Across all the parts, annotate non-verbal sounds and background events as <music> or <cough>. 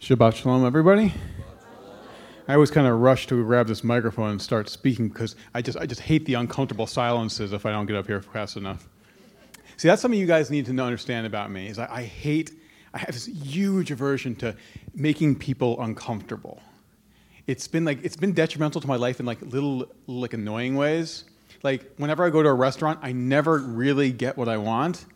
Shabbat Shalom, everybody. I always kind of rush to grab this microphone and start speaking because I just, I just hate the uncomfortable silences if I don't get up here fast enough. See, that's something you guys need to understand about me. Is I, I hate, I have this huge aversion to making people uncomfortable. It's been like it's been detrimental to my life in like little like annoying ways. Like whenever I go to a restaurant, I never really get what I want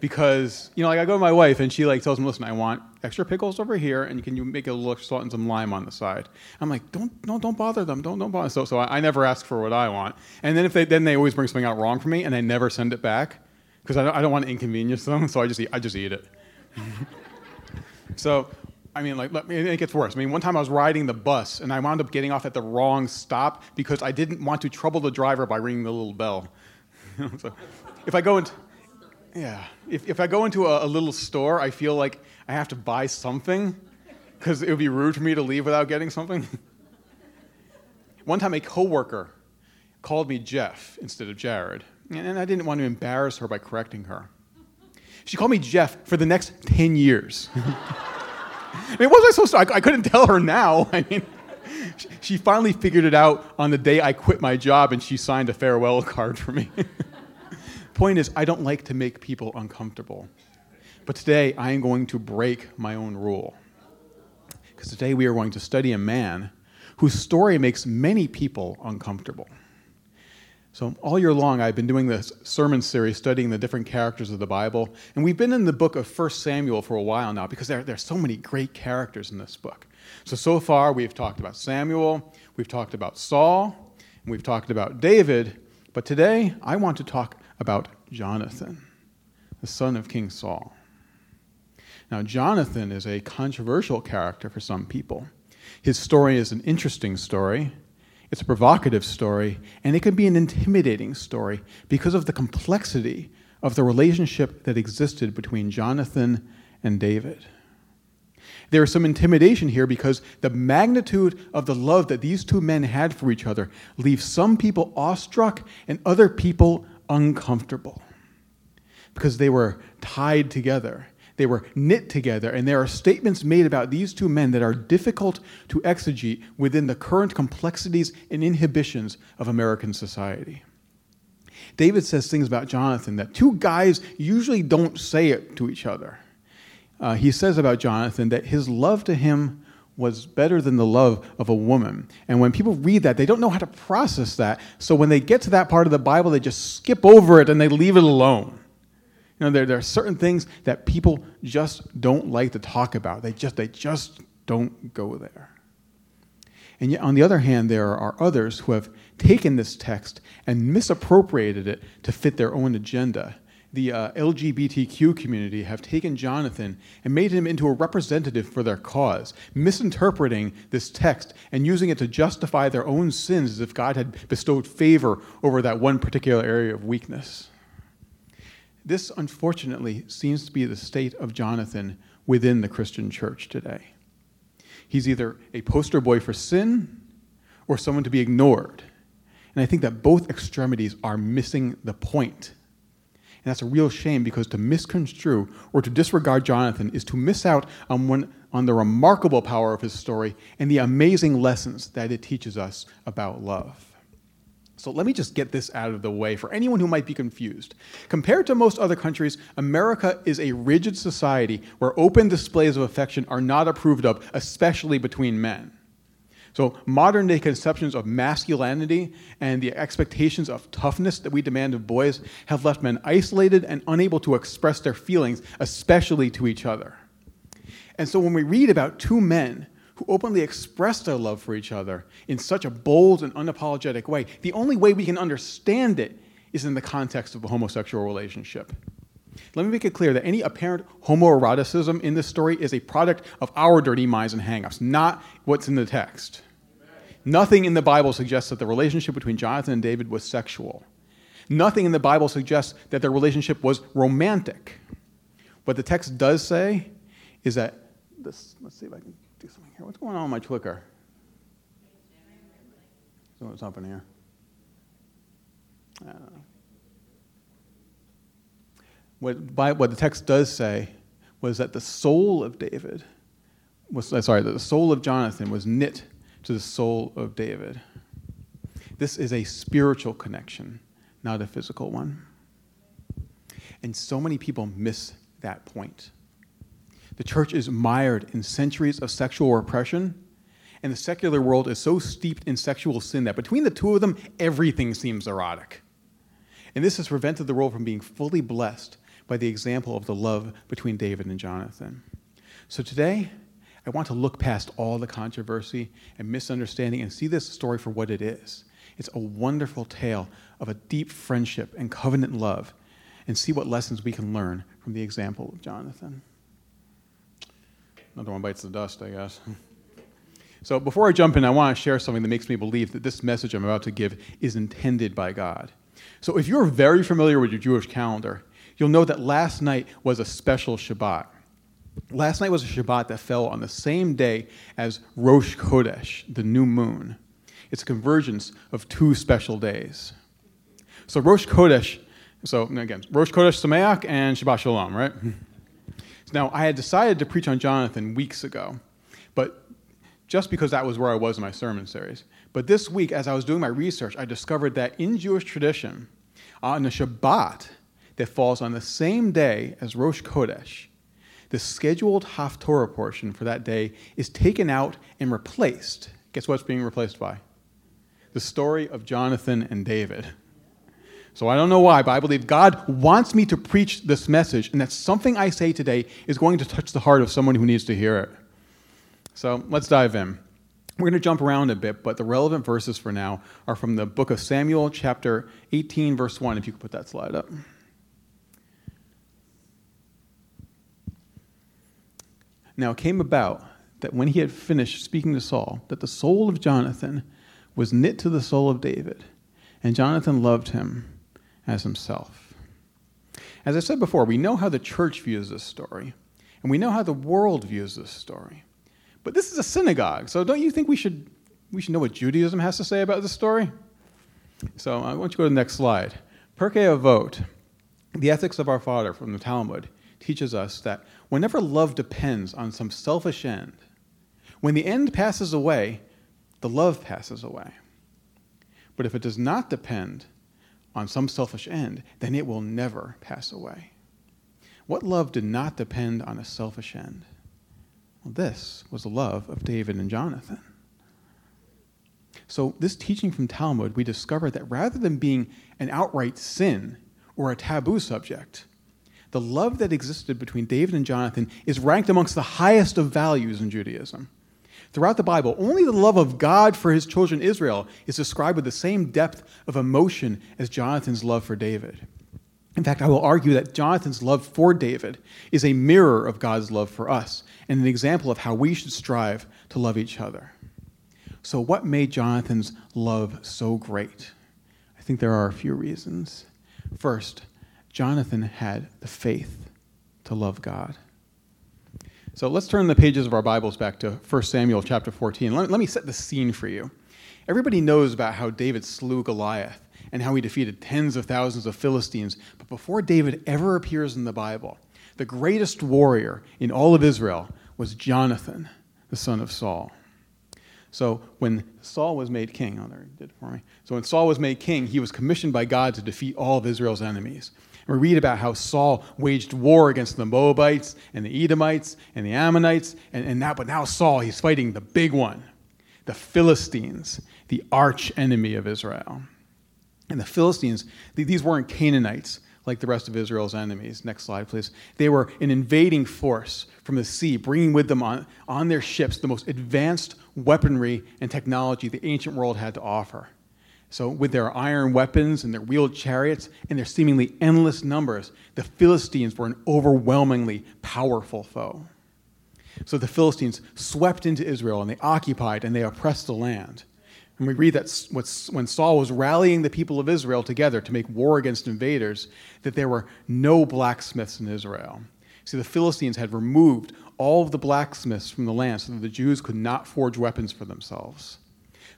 because you know, like I go to my wife and she like tells me, "Listen, I want extra pickles over here, and can you make a little salt and some lime on the side?" I'm like, "Don't, don't, don't bother them. Don't, don't bother." So, so I, I never ask for what I want, and then if they, then they always bring something out wrong for me, and I never send it back because I don't, I don't want to inconvenience them. So I just eat, I just eat it. <laughs> so. I mean, like, me, it gets worse. I mean, one time I was riding the bus and I wound up getting off at the wrong stop because I didn't want to trouble the driver by ringing the little bell. <laughs> so if I go into, yeah. If, if I go into a, a little store, I feel like I have to buy something because it would be rude for me to leave without getting something. <laughs> One time, a coworker called me Jeff instead of Jared, and I didn't want to embarrass her by correcting her. She called me Jeff for the next 10 years. <laughs> I mean, what was I supposed to? I, I couldn't tell her now. <laughs> I mean, she, she finally figured it out on the day I quit my job, and she signed a farewell card for me. Point is, I don't like to make people uncomfortable. But today, I am going to break my own rule. Because today we are going to study a man whose story makes many people uncomfortable. So, all year long, I've been doing this sermon series studying the different characters of the Bible. And we've been in the book of 1 Samuel for a while now because there, there are so many great characters in this book. So, so far, we've talked about Samuel, we've talked about Saul, and we've talked about David. But today, I want to talk about Jonathan, the son of King Saul. Now, Jonathan is a controversial character for some people. His story is an interesting story, it's a provocative story, and it can be an intimidating story because of the complexity of the relationship that existed between Jonathan and David. There is some intimidation here because the magnitude of the love that these two men had for each other leaves some people awestruck and other people uncomfortable because they were tied together. They were knit together, and there are statements made about these two men that are difficult to exegete within the current complexities and inhibitions of American society. David says things about Jonathan that two guys usually don't say it to each other. Uh, he says about Jonathan that his love to him was better than the love of a woman. And when people read that, they don't know how to process that. So when they get to that part of the Bible, they just skip over it and they leave it alone. You know, there, there are certain things that people just don't like to talk about. They just, they just don't go there. And yet, on the other hand, there are others who have taken this text and misappropriated it to fit their own agenda the uh, LGBTQ community have taken Jonathan and made him into a representative for their cause, misinterpreting this text and using it to justify their own sins as if God had bestowed favor over that one particular area of weakness. This, unfortunately, seems to be the state of Jonathan within the Christian church today. He's either a poster boy for sin or someone to be ignored. And I think that both extremities are missing the point and that's a real shame because to misconstrue or to disregard Jonathan is to miss out on, one, on the remarkable power of his story and the amazing lessons that it teaches us about love. So let me just get this out of the way for anyone who might be confused. Compared to most other countries, America is a rigid society where open displays of affection are not approved of, especially between men. So, modern day conceptions of masculinity and the expectations of toughness that we demand of boys have left men isolated and unable to express their feelings, especially to each other. And so, when we read about two men who openly express their love for each other in such a bold and unapologetic way, the only way we can understand it is in the context of a homosexual relationship. Let me make it clear that any apparent homoeroticism in this story is a product of our dirty minds and hangups, not what's in the text. Nothing in the Bible suggests that the relationship between Jonathan and David was sexual. Nothing in the Bible suggests that their relationship was romantic. What the text does say is that this, let's see if I can do something here. What's going on with my clicker? So what's happening here? I don't know. What, what the text does say was that the soul of David was uh, sorry, that the soul of Jonathan was knit to the soul of David. This is a spiritual connection, not a physical one. And so many people miss that point. The church is mired in centuries of sexual repression, and the secular world is so steeped in sexual sin that between the two of them, everything seems erotic. And this has prevented the world from being fully blessed by the example of the love between David and Jonathan. So today, I want to look past all the controversy and misunderstanding and see this story for what it is. It's a wonderful tale of a deep friendship and covenant love, and see what lessons we can learn from the example of Jonathan. Another one bites the dust, I guess. <laughs> So, before I jump in, I want to share something that makes me believe that this message I'm about to give is intended by God. So, if you're very familiar with your Jewish calendar, you'll know that last night was a special Shabbat. Last night was a Shabbat that fell on the same day as Rosh Chodesh, the new moon. It's a convergence of two special days. So Rosh Chodesh, so again, Rosh Chodesh Sameach and Shabbat Shalom, right? <laughs> Now, I had decided to preach on Jonathan weeks ago, but just because that was where I was in my sermon series. But this week, as I was doing my research, I discovered that in Jewish tradition, on the Shabbat that falls on the same day as Rosh Chodesh, the scheduled Haftorah portion for that day is taken out and replaced. Guess what's being replaced by? The story of Jonathan and David. So I don't know why, but I believe God wants me to preach this message, and that something I say today is going to touch the heart of someone who needs to hear it. So let's dive in. We're going to jump around a bit, but the relevant verses for now are from the book of Samuel, chapter 18, verse 1, if you could put that slide up. Now it came about that when he had finished speaking to Saul, that the soul of Jonathan was knit to the soul of David, and Jonathan loved him as himself. As I said before, we know how the church views this story, and we know how the world views this story. But this is a synagogue, so don't you think we should, we should know what Judaism has to say about this story? So I want you to go to the next slide. Pirkei Avot, the ethics of our father from the Talmud, teaches us that whenever love depends on some selfish end, when the end passes away, the love passes away. But if it does not depend on some selfish end, then it will never pass away. What love did not depend on a selfish end? Well, this was the love of David and Jonathan. So, this teaching from Talmud, we discover that rather than being an outright sin or a taboo subject, the love that existed between David and Jonathan is ranked amongst the highest of values in Judaism. Throughout the Bible, only the love of God for his children Israel is described with the same depth of emotion as Jonathan's love for David. In fact, I will argue that Jonathan's love for David is a mirror of God's love for us and an example of how we should strive to love each other. So, what made Jonathan's love so great? I think there are a few reasons. First, Jonathan had the faith to love God. So let's turn the pages of our Bibles back to 1 Samuel chapter 14. Let, let me set the scene for you. Everybody knows about how David slew Goliath and how he defeated tens of thousands of Philistines. But before David ever appears in the Bible, the greatest warrior in all of Israel was Jonathan, the son of Saul. So when Saul was made king, oh, there he did for me. So when Saul was made king, he was commissioned by God to defeat all of Israel's enemies. We read about how Saul waged war against the Moabites and the Edomites and the Ammonites, and, and now, but now Saul, he's fighting the big one, the Philistines, the arch enemy of Israel. And the Philistines, these weren't Canaanites like the rest of Israel's enemies. Next slide, please. They were an invading force from the sea, bringing with them on, on their ships the most advanced weaponry and technology the ancient world had to offer. So, with their iron weapons and their wheeled chariots and their seemingly endless numbers, the Philistines were an overwhelmingly powerful foe. So, the Philistines swept into Israel and they occupied and they oppressed the land. And we read that when Saul was rallying the people of Israel together to make war against invaders, that there were no blacksmiths in Israel. See, the Philistines had removed all of the blacksmiths from the land so that the Jews could not forge weapons for themselves.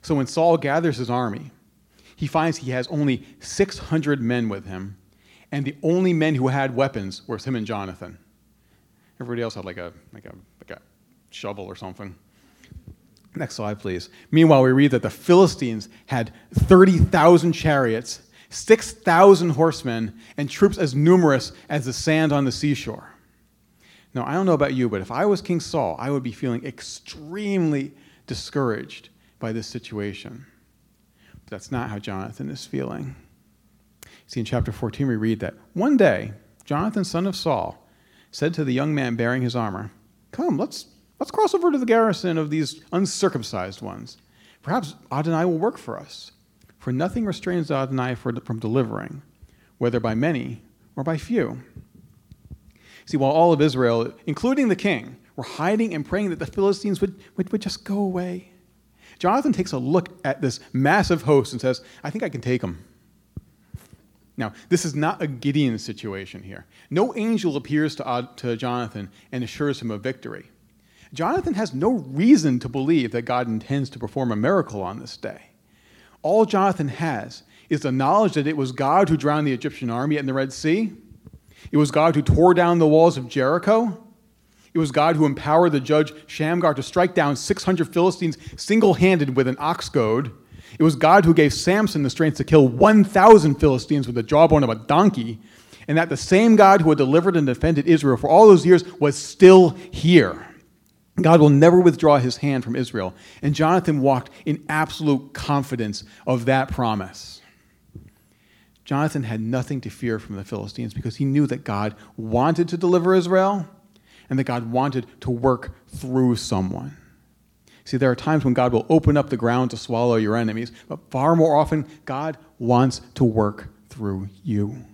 So when Saul gathers his army, he finds he has only 600 men with him, and the only men who had weapons were him and Jonathan. Everybody else had like a, like a, like a shovel or something. Next slide, please. Meanwhile, we read that the Philistines had 30,000 chariots, 6,000 horsemen, and troops as numerous as the sand on the seashore. Now, I don't know about you, but if I was King Saul, I would be feeling extremely discouraged by this situation. That's not how Jonathan is feeling. See, in chapter 14, we read that one day, Jonathan, son of Saul, said to the young man bearing his armor, Come, let's Let's cross over to the garrison of these uncircumcised ones. Perhaps Adonai will work for us. For nothing restrains Adonai from delivering, whether by many or by few. See, while all of Israel, including the king, were hiding and praying that the Philistines would, would, would just go away, Jonathan takes a look at this massive host and says, I think I can take them. Now, this is not a Gideon situation here. No angel appears to, uh, to Jonathan and assures him of victory. Jonathan has no reason to believe that God intends to perform a miracle on this day. All Jonathan has is the knowledge that it was God who drowned the Egyptian army in the Red Sea. It was God who tore down the walls of Jericho. It was God who empowered the judge Shamgar to strike down 600 Philistines single handed with an ox goad. It was God who gave Samson the strength to kill 1,000 Philistines with the jawbone of a donkey. And that the same God who had delivered and defended Israel for all those years was still here. God will never withdraw his hand from Israel. And Jonathan walked in absolute confidence of that promise. Jonathan had nothing to fear from the Philistines because he knew that God wanted to deliver Israel and that God wanted to work through someone. See, there are times when God will open up the ground to swallow your enemies, but far more often, God wants to work through you.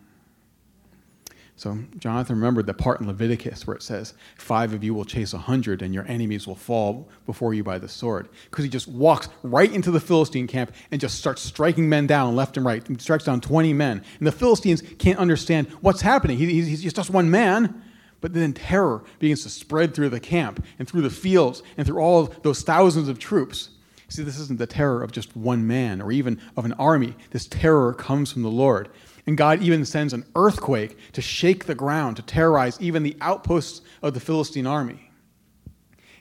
So Jonathan remembered the part in Leviticus where it says, Five of you will chase a hundred, and your enemies will fall before you by the sword. Because he just walks right into the Philistine camp and just starts striking men down left and right. He strikes down 20 men. And the Philistines can't understand what's happening. He, he's just one man. But then terror begins to spread through the camp and through the fields and through all those thousands of troops. See, this isn't the terror of just one man or even of an army. This terror comes from the Lord. And God even sends an earthquake to shake the ground, to terrorize even the outposts of the Philistine army.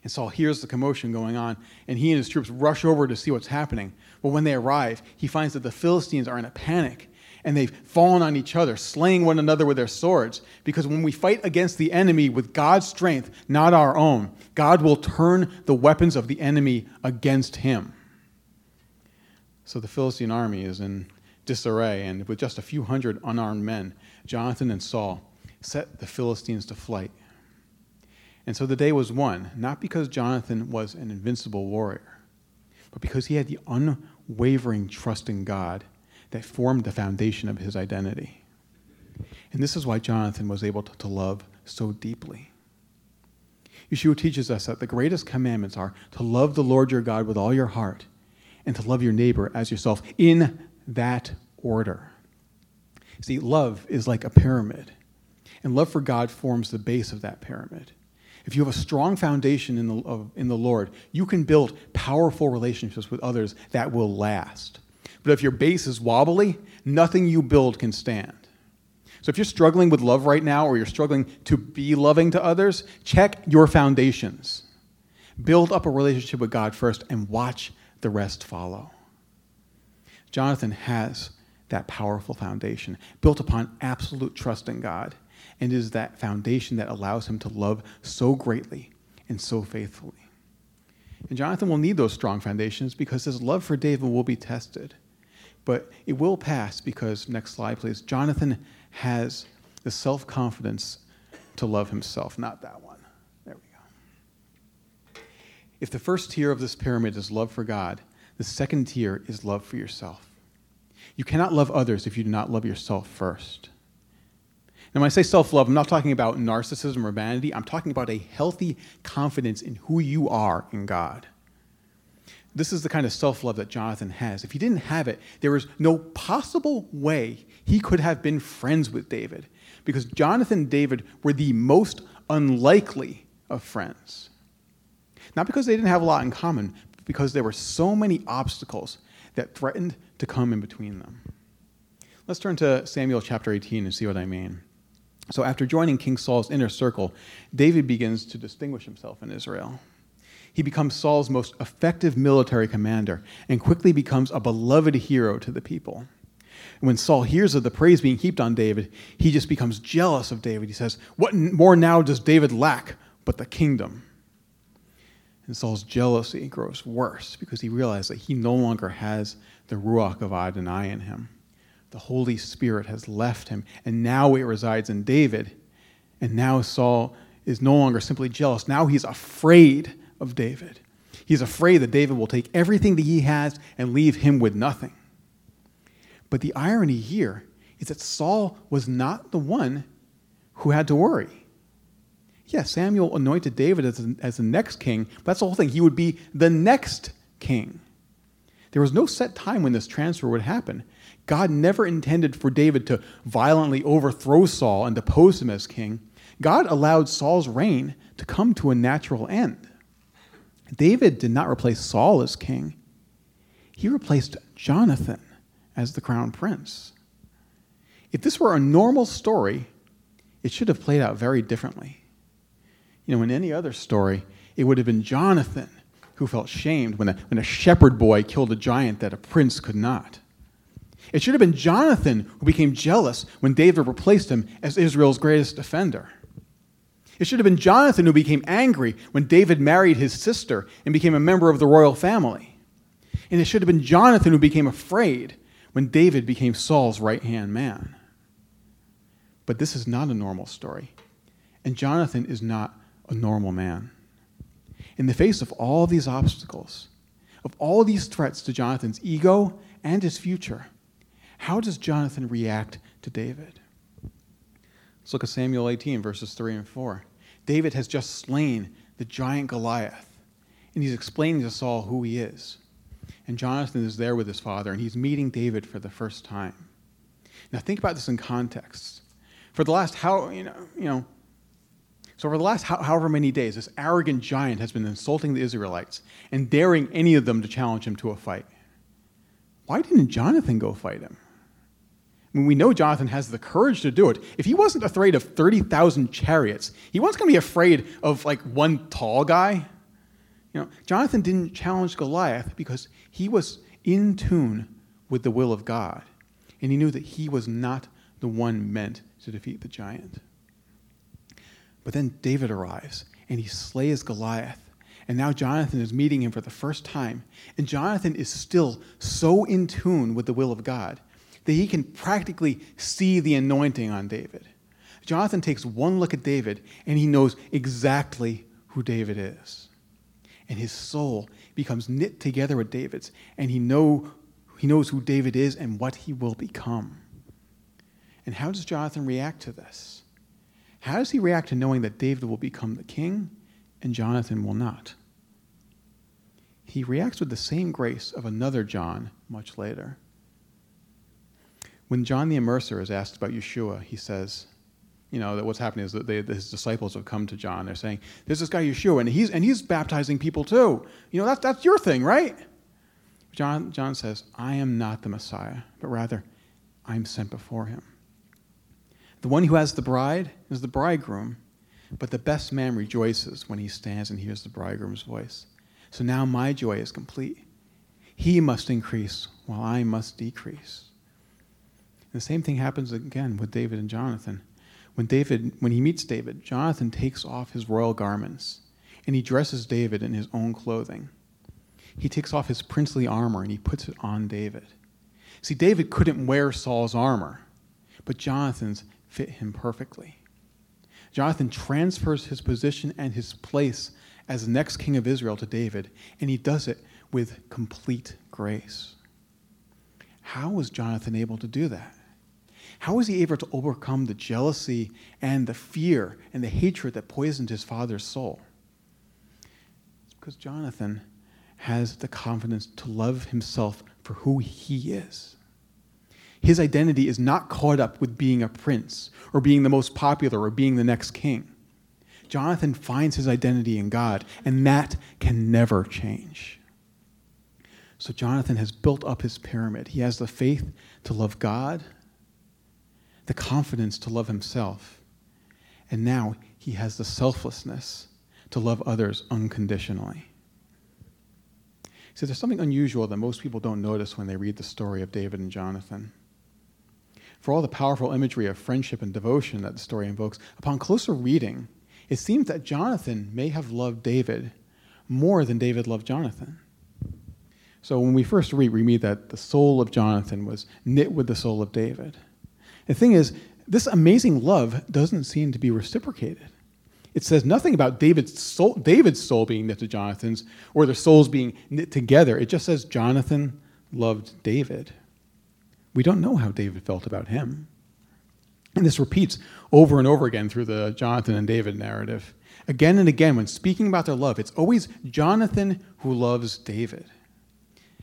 And Saul hears the commotion going on, and he and his troops rush over to see what's happening. But when they arrive, he finds that the Philistines are in a panic, and they've fallen on each other, slaying one another with their swords. Because when we fight against the enemy with God's strength, not our own, God will turn the weapons of the enemy against him. So the Philistine army is in disarray, and with just a few hundred unarmed men, Jonathan and Saul set the Philistines to flight. And so the day was won, not because Jonathan was an invincible warrior, but because he had the unwavering trust in God that formed the foundation of his identity. And this is why Jonathan was able to, to love so deeply. Yeshua teaches us that the greatest commandments are to love the Lord your God with all your heart and to love your neighbor as yourself in that order. See, love is like a pyramid, and love for God forms the base of that pyramid. If you have a strong foundation in the, of, in the Lord, you can build powerful relationships with others that will last. But if your base is wobbly, nothing you build can stand. So if you're struggling with love right now, or you're struggling to be loving to others, check your foundations. Build up a relationship with God first and watch the rest follow. Jonathan has that powerful foundation built upon absolute trust in God, and is that foundation that allows him to love so greatly and so faithfully. And Jonathan will need those strong foundations because his love for David will be tested. But it will pass because, next slide, please, Jonathan has the self confidence to love himself, not that one. There we go. If the first tier of this pyramid is love for God, the second tier is love for yourself. You cannot love others if you do not love yourself first. Now, when I say self love, I'm not talking about narcissism or vanity. I'm talking about a healthy confidence in who you are in God. This is the kind of self love that Jonathan has. If he didn't have it, there was no possible way he could have been friends with David because Jonathan and David were the most unlikely of friends. Not because they didn't have a lot in common, but because there were so many obstacles that threatened to come in between them. Let's turn to Samuel chapter 18 and see what I mean. So, after joining King Saul's inner circle, David begins to distinguish himself in Israel. He becomes Saul's most effective military commander and quickly becomes a beloved hero to the people. when Saul hears of the praise being heaped on David, he just becomes jealous of David. He says, What more now does David lack but the kingdom? And Saul's jealousy grows worse because he realizes that he no longer has the Ruach of Adonai in him. The Holy Spirit has left him, and now it resides in David. And now Saul is no longer simply jealous. Now he's afraid of David. He's afraid that David will take everything that he has and leave him with nothing. But the irony here is that Saul was not the one who had to worry. Yes, Samuel anointed David as, as the next king, but that's the whole thing. He would be the next king. There was no set time when this transfer would happen. God never intended for David to violently overthrow Saul and depose him as king. God allowed Saul's reign to come to a natural end. David did not replace Saul as king, he replaced Jonathan as the crown prince. If this were a normal story, it should have played out very differently. You know, in any other story, it would have been Jonathan who felt shamed when a, when a shepherd boy killed a giant that a prince could not. It should have been Jonathan who became jealous when David replaced him as Israel's greatest defender. It should have been Jonathan who became angry when David married his sister and became a member of the royal family. And it should have been Jonathan who became afraid when David became Saul's right hand man. But this is not a normal story. And Jonathan is not a normal man. In the face of all these obstacles, of all these threats to Jonathan's ego and his future, how does Jonathan react to David? Let's look at Samuel 18, verses 3 and 4. David has just slain the giant Goliath, and he's explaining to Saul who he is. And Jonathan is there with his father, and he's meeting David for the first time. Now, think about this in context. For the last how, you know, you know so for the last however many days, this arrogant giant has been insulting the Israelites and daring any of them to challenge him to a fight. Why didn't Jonathan go fight him? I mean, we know Jonathan has the courage to do it. If he wasn't afraid of 30,000 chariots, he wasn't going to be afraid of like one tall guy. You know, Jonathan didn't challenge Goliath because he was in tune with the will of God. And he knew that he was not the one meant to defeat the giant. But then David arrives and he slays Goliath. And now Jonathan is meeting him for the first time. And Jonathan is still so in tune with the will of God that he can practically see the anointing on David. Jonathan takes one look at David and he knows exactly who David is. And his soul becomes knit together with David's, and he, know, he knows who David is and what he will become. And how does Jonathan react to this? How does he react to knowing that David will become the king and Jonathan will not? He reacts with the same grace of another John much later. When John the Immerser is asked about Yeshua, he says, you know, that what's happening is that they, his disciples have come to John. They're saying, there's this guy Yeshua, and he's, and he's baptizing people too. You know, that's, that's your thing, right? John, John says, I am not the Messiah, but rather, I'm sent before him. The one who has the bride is the bridegroom, but the best man rejoices when he stands and hears the bridegroom's voice. So now my joy is complete. He must increase while I must decrease. The same thing happens again with David and Jonathan. When David, when he meets David, Jonathan takes off his royal garments and he dresses David in his own clothing. He takes off his princely armor and he puts it on David. See, David couldn't wear Saul's armor, but Jonathan's fit him perfectly. Jonathan transfers his position and his place as the next king of Israel to David, and he does it with complete grace. How was Jonathan able to do that? How was he able to overcome the jealousy and the fear and the hatred that poisoned his father's soul? It's because Jonathan has the confidence to love himself for who he is. His identity is not caught up with being a prince or being the most popular or being the next king. Jonathan finds his identity in God, and that can never change. So Jonathan has built up his pyramid. He has the faith to love God the confidence to love himself. And now he has the selflessness to love others unconditionally. See, there's something unusual that most people don't notice when they read the story of David and Jonathan. For all the powerful imagery of friendship and devotion that the story invokes, upon closer reading, it seems that Jonathan may have loved David more than David loved Jonathan. So when we first read, we read that the soul of Jonathan was knit with the soul of David. The thing is, this amazing love doesn't seem to be reciprocated. It says nothing about David's soul, David's soul being knit to Jonathan's or their souls being knit together. It just says Jonathan loved David. We don't know how David felt about him. And this repeats over and over again through the Jonathan and David narrative. Again and again, when speaking about their love, it's always Jonathan who loves David.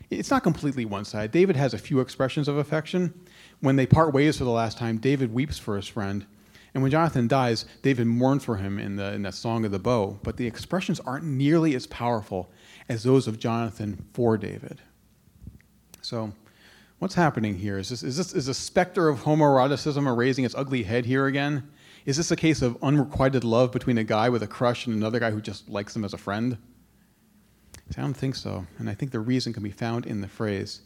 It's not completely one side. David has a few expressions of affection. When they part ways for the last time, David weeps for his friend. And when Jonathan dies, David mourns for him in, the, in that song of the bow. But the expressions aren't nearly as powerful as those of Jonathan for David. So, what's happening here? Is this, is this is the specter of homoeroticism raising its ugly head here again? Is this a case of unrequited love between a guy with a crush and another guy who just likes him as a friend? I don't think so. And I think the reason can be found in the phrase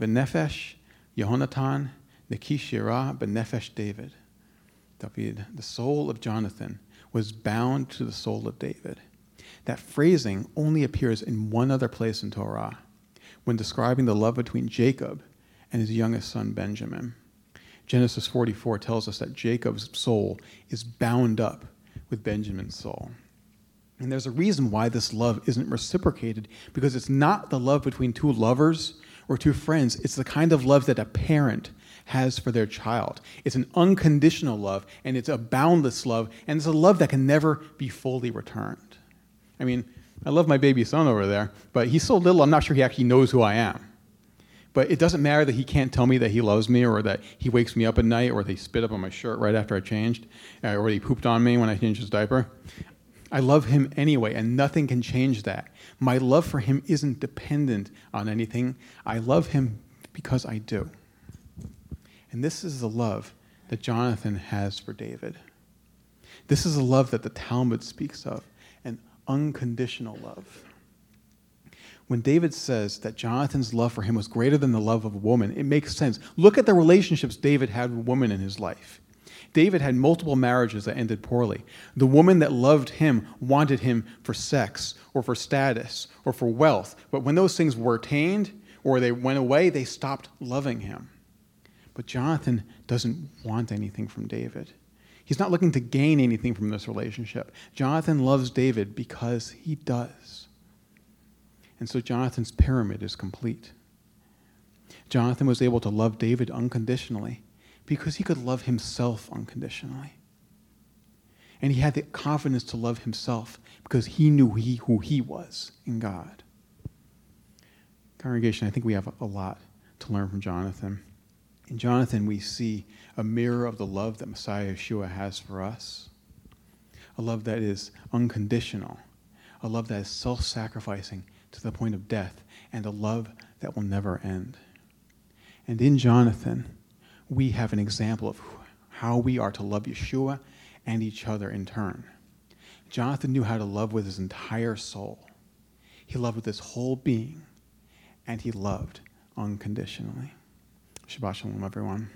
Benefesh Yehonatan Nekishira Benefesh David. David, the soul of Jonathan, was bound to the soul of David. That phrasing only appears in one other place in Torah, when describing the love between Jacob and his youngest son Benjamin. Genesis 44 tells us that Jacob's soul is bound up with Benjamin's soul. And there's a reason why this love isn't reciprocated because it's not the love between two lovers or two friends. It's the kind of love that a parent has for their child. It's an unconditional love and it's a boundless love and it's a love that can never be fully returned. I mean, I love my baby son over there, but he's so little, I'm not sure he actually knows who I am. But it doesn't matter that he can't tell me that he loves me or that he wakes me up at night or that he spit up on my shirt right after I changed uh, or he pooped on me when I changed his diaper. I love him anyway, and nothing can change that. My love for him isn't dependent on anything. I love him because I do. And this is the love that Jonathan has for David. This is the love that the Talmud speaks of an unconditional love. When David says that Jonathan's love for him was greater than the love of a woman, it makes sense. Look at the relationships David had with women in his life. David had multiple marriages that ended poorly. The woman that loved him wanted him for sex or for status or for wealth. But when those things were attained or they went away, they stopped loving him. But Jonathan doesn't want anything from David. He's not looking to gain anything from this relationship. Jonathan loves David because he does. And so Jonathan's pyramid is complete. Jonathan was able to love David unconditionally because he could love himself unconditionally. And he had the confidence to love himself because he knew he, who he was in God. Congregation, I think we have a lot to learn from Jonathan. In Jonathan, we see a mirror of the love that Messiah Yeshua has for us a love that is unconditional, a love that is self sacrificing to the point of death, and a love that will never end. And in Jonathan, we have an example of how we are to love Yeshua and each other in turn. Jonathan knew how to love with his entire soul. He loved with his whole being, and he loved unconditionally. Shabbat Shalom, everyone.